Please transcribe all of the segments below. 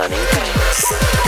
Sonny Banks.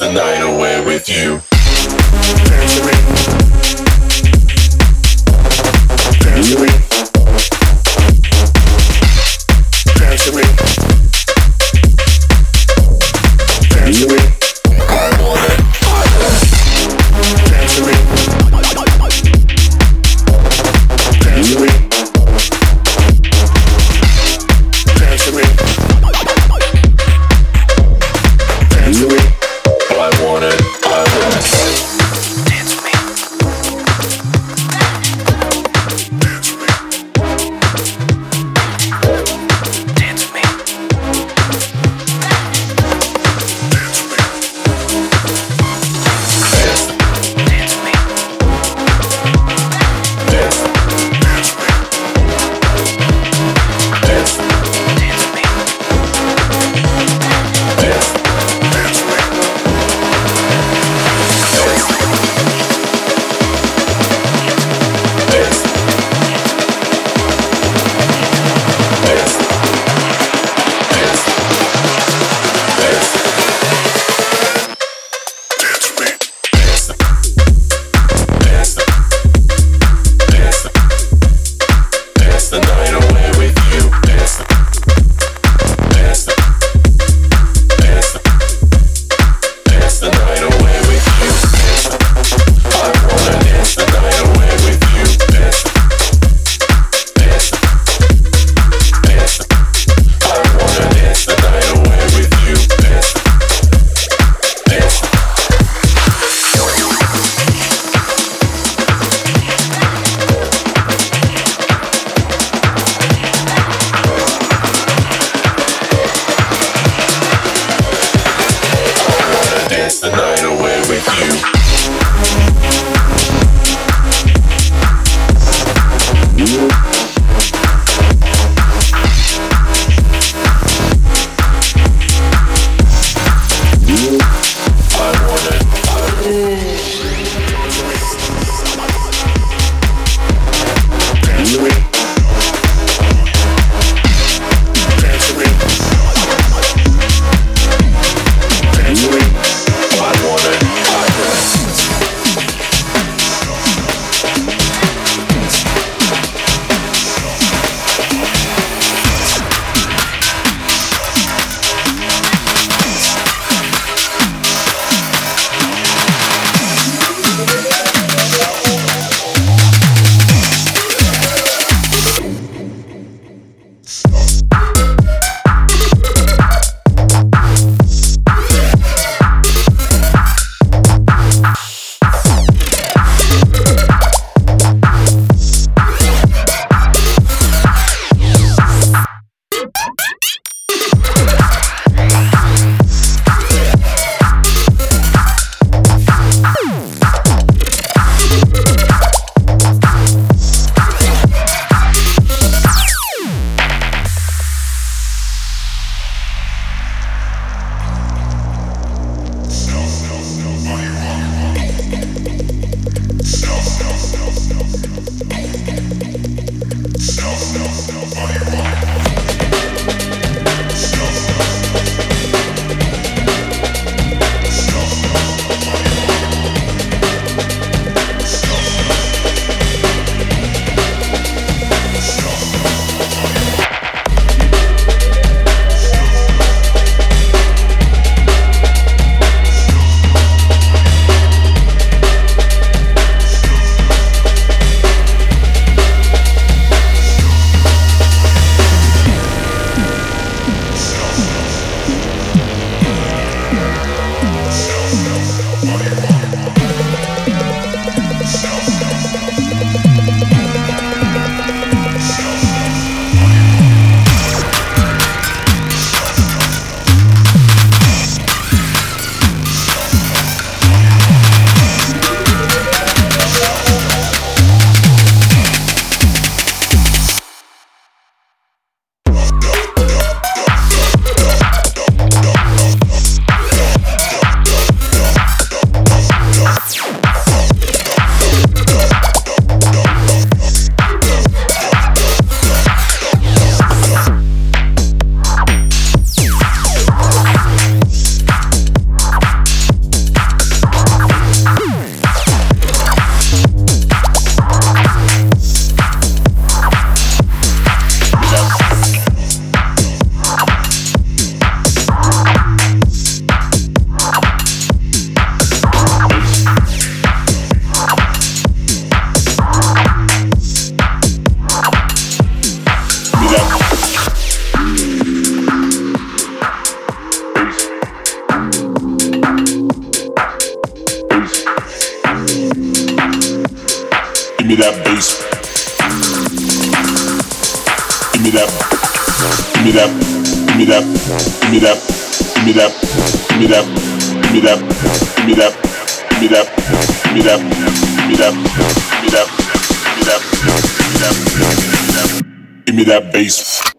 The night away with you. Dance Fire. that bass. Give me that. Give me that. Give me that. Give me that. Give me that. Give me that. Give me that. Give me that. Give me that. Give me that. Give me that. Give me that. Give me that. Give me that. Give me that bass.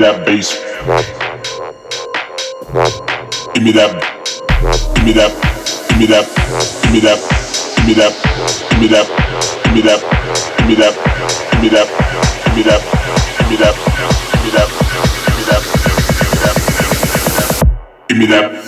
that bass. Give me that. Give me that. Give me that. Give me that. Give me that. Give me that. Give me that. Give me that. Give me that. Give me that. Give me that. Give me that. Give me that. Give me that.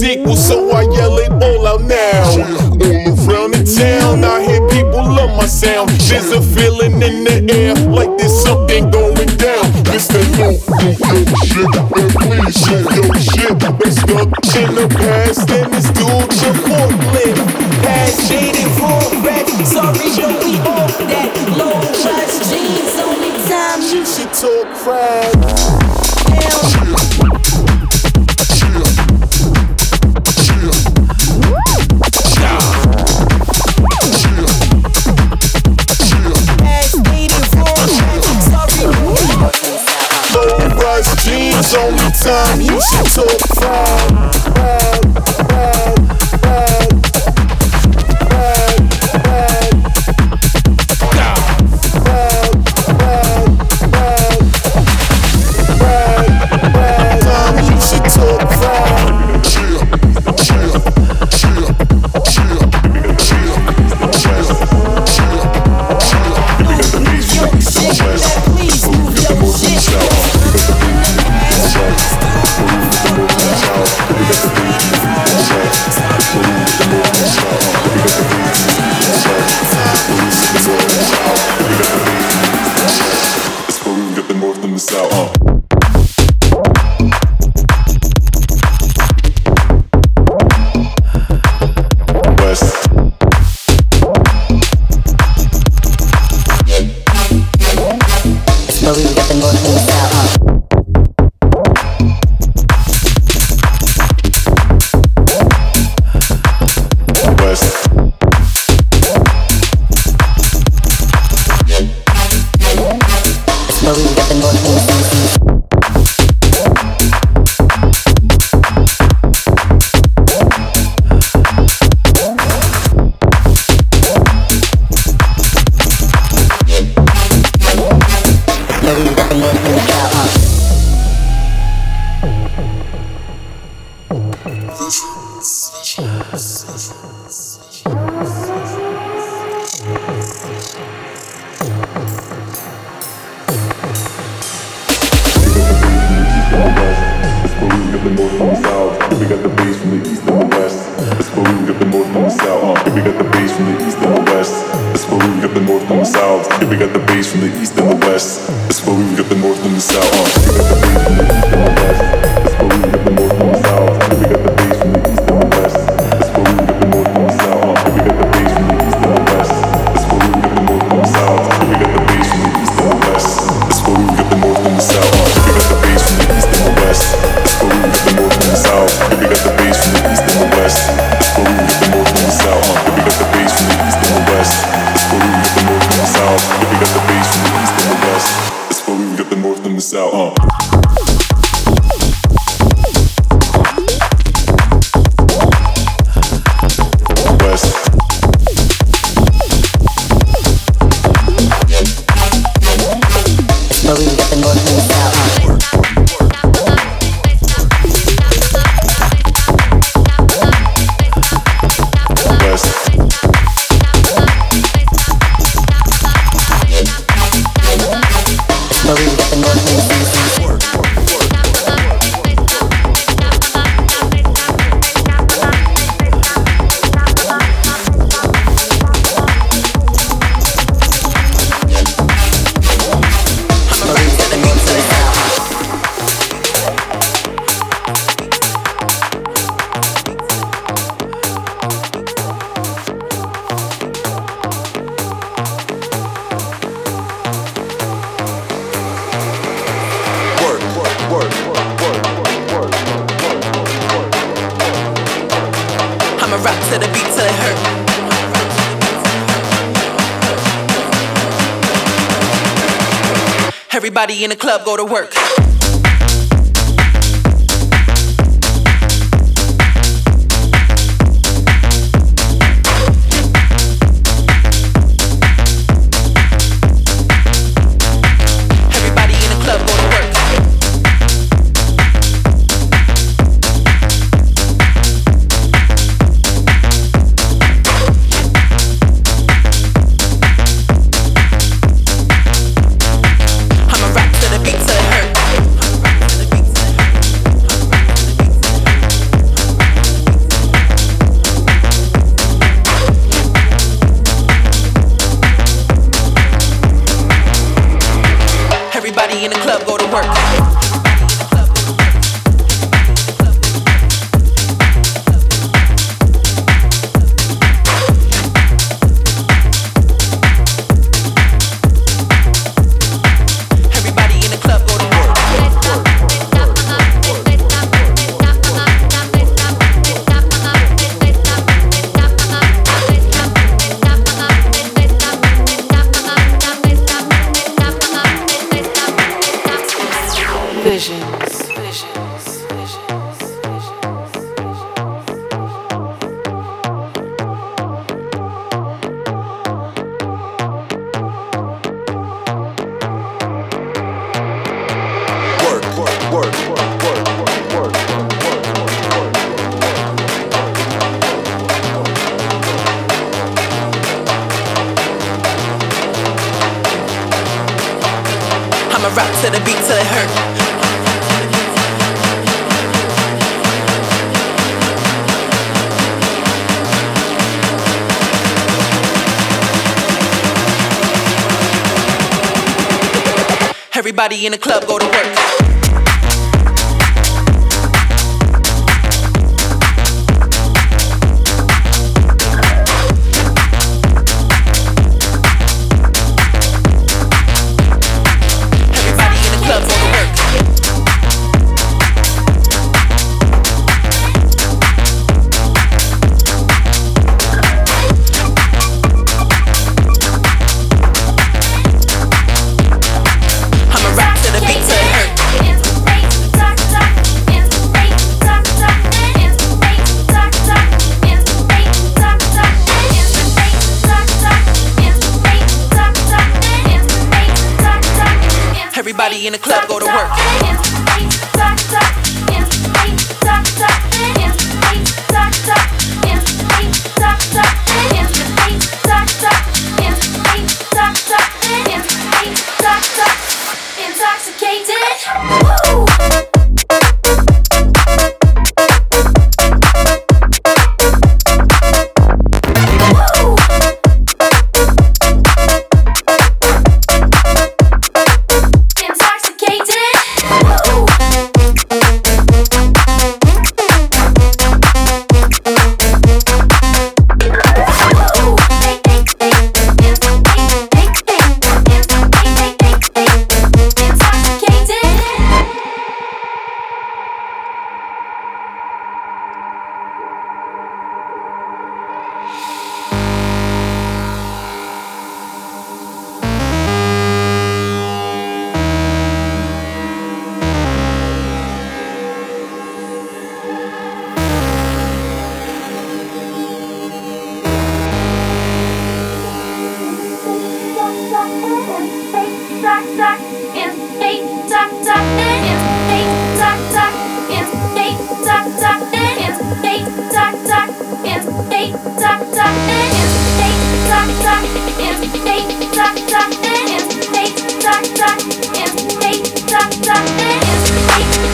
sick. We'll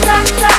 Stop, stop.